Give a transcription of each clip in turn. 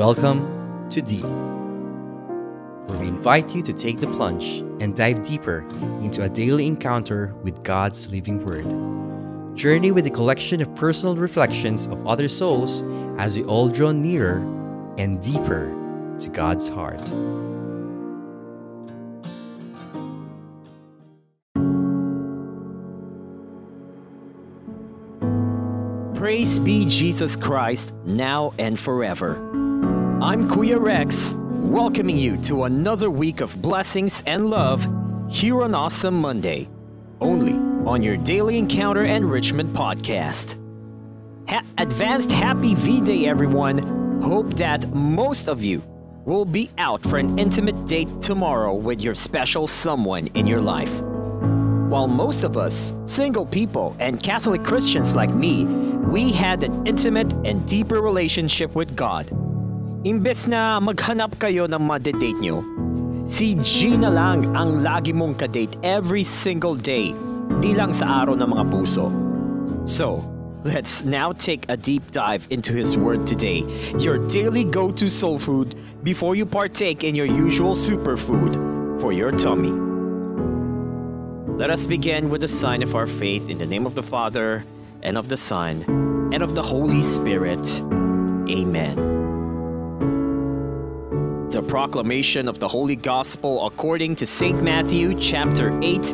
Welcome to Deep, where we invite you to take the plunge and dive deeper into a daily encounter with God's living Word. Journey with a collection of personal reflections of other souls as we all draw nearer and deeper to God's heart. Praise be Jesus Christ, now and forever. I'm Kuya Rex, welcoming you to another week of blessings and love here on Awesome Monday, only on your Daily Encounter Enrichment Podcast. Ha- advanced Happy V Day, everyone. Hope that most of you will be out for an intimate date tomorrow with your special someone in your life. While most of us, single people and Catholic Christians like me, we had an intimate and deeper relationship with God. Imbes na maghanap kayo ng madedate nyo, si G na lang ang lagi mong kadate every single day, di lang sa araw ng mga puso. So, let's now take a deep dive into His Word today, your daily go-to soul food before you partake in your usual superfood for your tummy. Let us begin with the sign of our faith in the name of the Father, and of the Son, and of the Holy Spirit. Amen. Proclamation of the Holy Gospel according to St. Matthew chapter 8,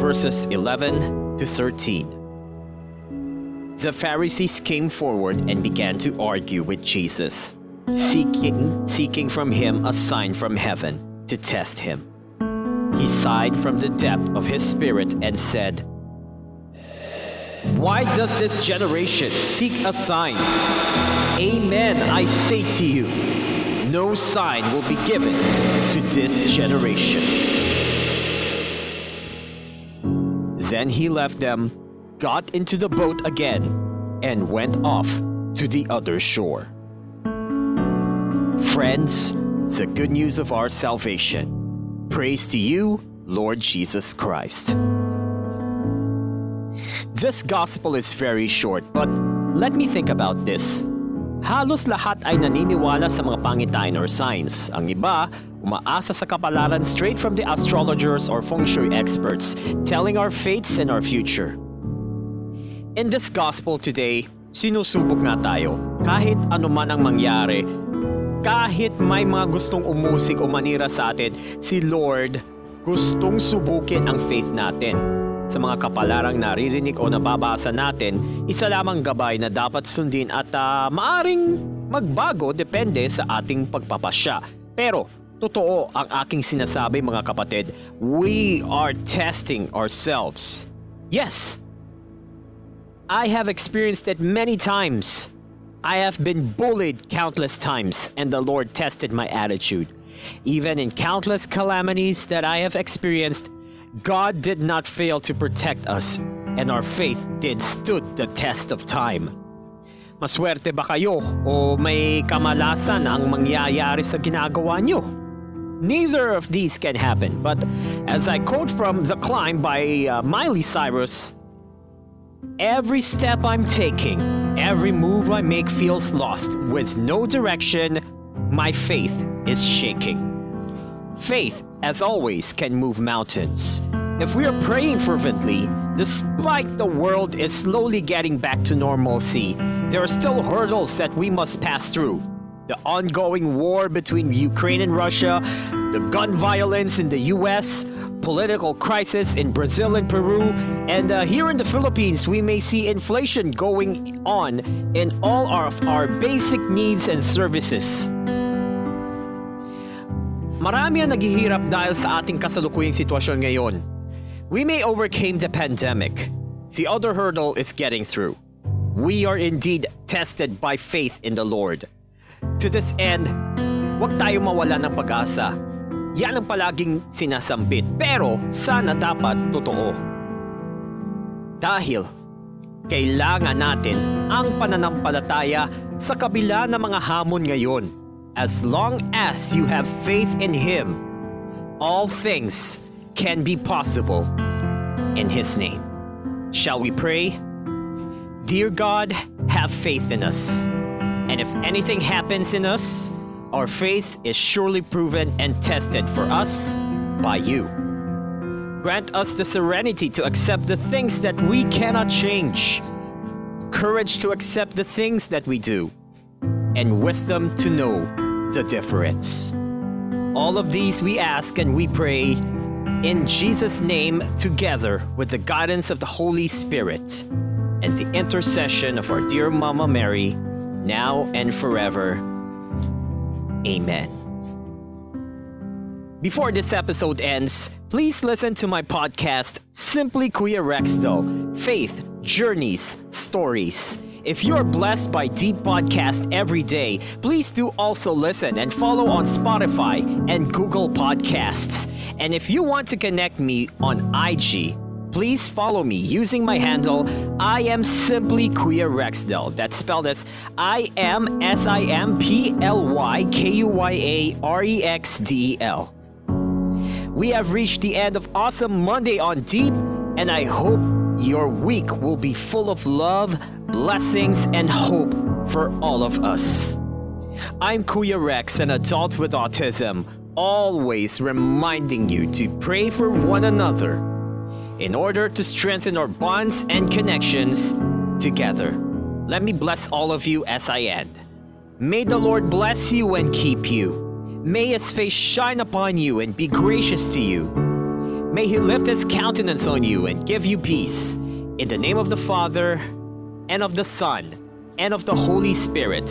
verses 11 to 13. The Pharisees came forward and began to argue with Jesus, seeking, seeking from him a sign from heaven to test him. He sighed from the depth of his spirit and said, Why does this generation seek a sign? Amen, I say to you, no sign will be given to this generation. Then he left them, got into the boat again, and went off to the other shore. Friends, the good news of our salvation. Praise to you, Lord Jesus Christ. This gospel is very short, but let me think about this. Halos lahat ay naniniwala sa mga pangitain or signs. Ang iba, umaasa sa kapalaran straight from the astrologers or feng shui experts, telling our fates and our future. In this gospel today, sinusubok nga tayo. Kahit anuman ang mangyari, kahit may mga gustong umusig o manira sa atin, si Lord gustong subukin ang faith natin. Sa mga kapalarang naririnig o nababasa natin, isa lamang gabay na dapat sundin at uh, maaring magbago depende sa ating pagpapasya. Pero totoo ang aking sinasabi mga kapatid, we are testing ourselves. Yes, I have experienced it many times. I have been bullied countless times, and the Lord tested my attitude. Even in countless calamities that I have experienced, God did not fail to protect us, and our faith did stood the test of time. Maswerte ba kayo o may kamalasan ang mangyayari sa ginagawa nyo? Neither of these can happen, but as I quote from The Climb by uh, Miley Cyrus, Every step I'm taking, every move I make feels lost. With no direction, my faith is shaking. Faith, as always, can move mountains. If we are praying fervently, despite the world is slowly getting back to normalcy, there are still hurdles that we must pass through. The ongoing war between Ukraine and Russia, the gun violence in the US, political crisis in Brazil and Peru, and uh, here in the Philippines, we may see inflation going on in all of our basic needs and services. Marami ang naghihirap dahil sa ating kasalukuyang sitwasyon ngayon. We may overcame the pandemic. The other hurdle is getting through. We are indeed tested by faith in the Lord. To this end, huwag tayo mawala ng pag-asa. Yan ang palaging sinasambit. Pero sana dapat totoo. Dahil kailangan natin ang pananampalataya sa kabila ng mga hamon ngayon. As long as you have faith in Him, all things can be possible in His name. Shall we pray? Dear God, have faith in us. And if anything happens in us, our faith is surely proven and tested for us by you. Grant us the serenity to accept the things that we cannot change, courage to accept the things that we do, and wisdom to know the difference. All of these we ask and we pray in Jesus' name together with the guidance of the Holy Spirit and the intercession of our dear Mama Mary, now and forever. Amen. Before this episode ends, please listen to my podcast, Simply Kuya Rexdal Faith, Journeys, Stories. If you're blessed by Deep Podcast every day, please do also listen and follow on Spotify and Google Podcasts. And if you want to connect me on IG, please follow me using my handle I am simply Kuya Rexdal. That's spelled as I am S I M P L Y K U Y A R X D L. We have reached the end of Awesome Monday on Deep, and I hope your week will be full of love, blessings, and hope for all of us. I'm Kuya Rex, an adult with autism, always reminding you to pray for one another in order to strengthen our bonds and connections together. Let me bless all of you as I end. May the Lord bless you and keep you. May his face shine upon you and be gracious to you. May he lift his countenance on you and give you peace. In the name of the Father, and of the Son, and of the Holy Spirit,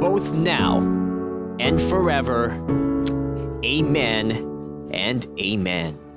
both now and forever. Amen and amen.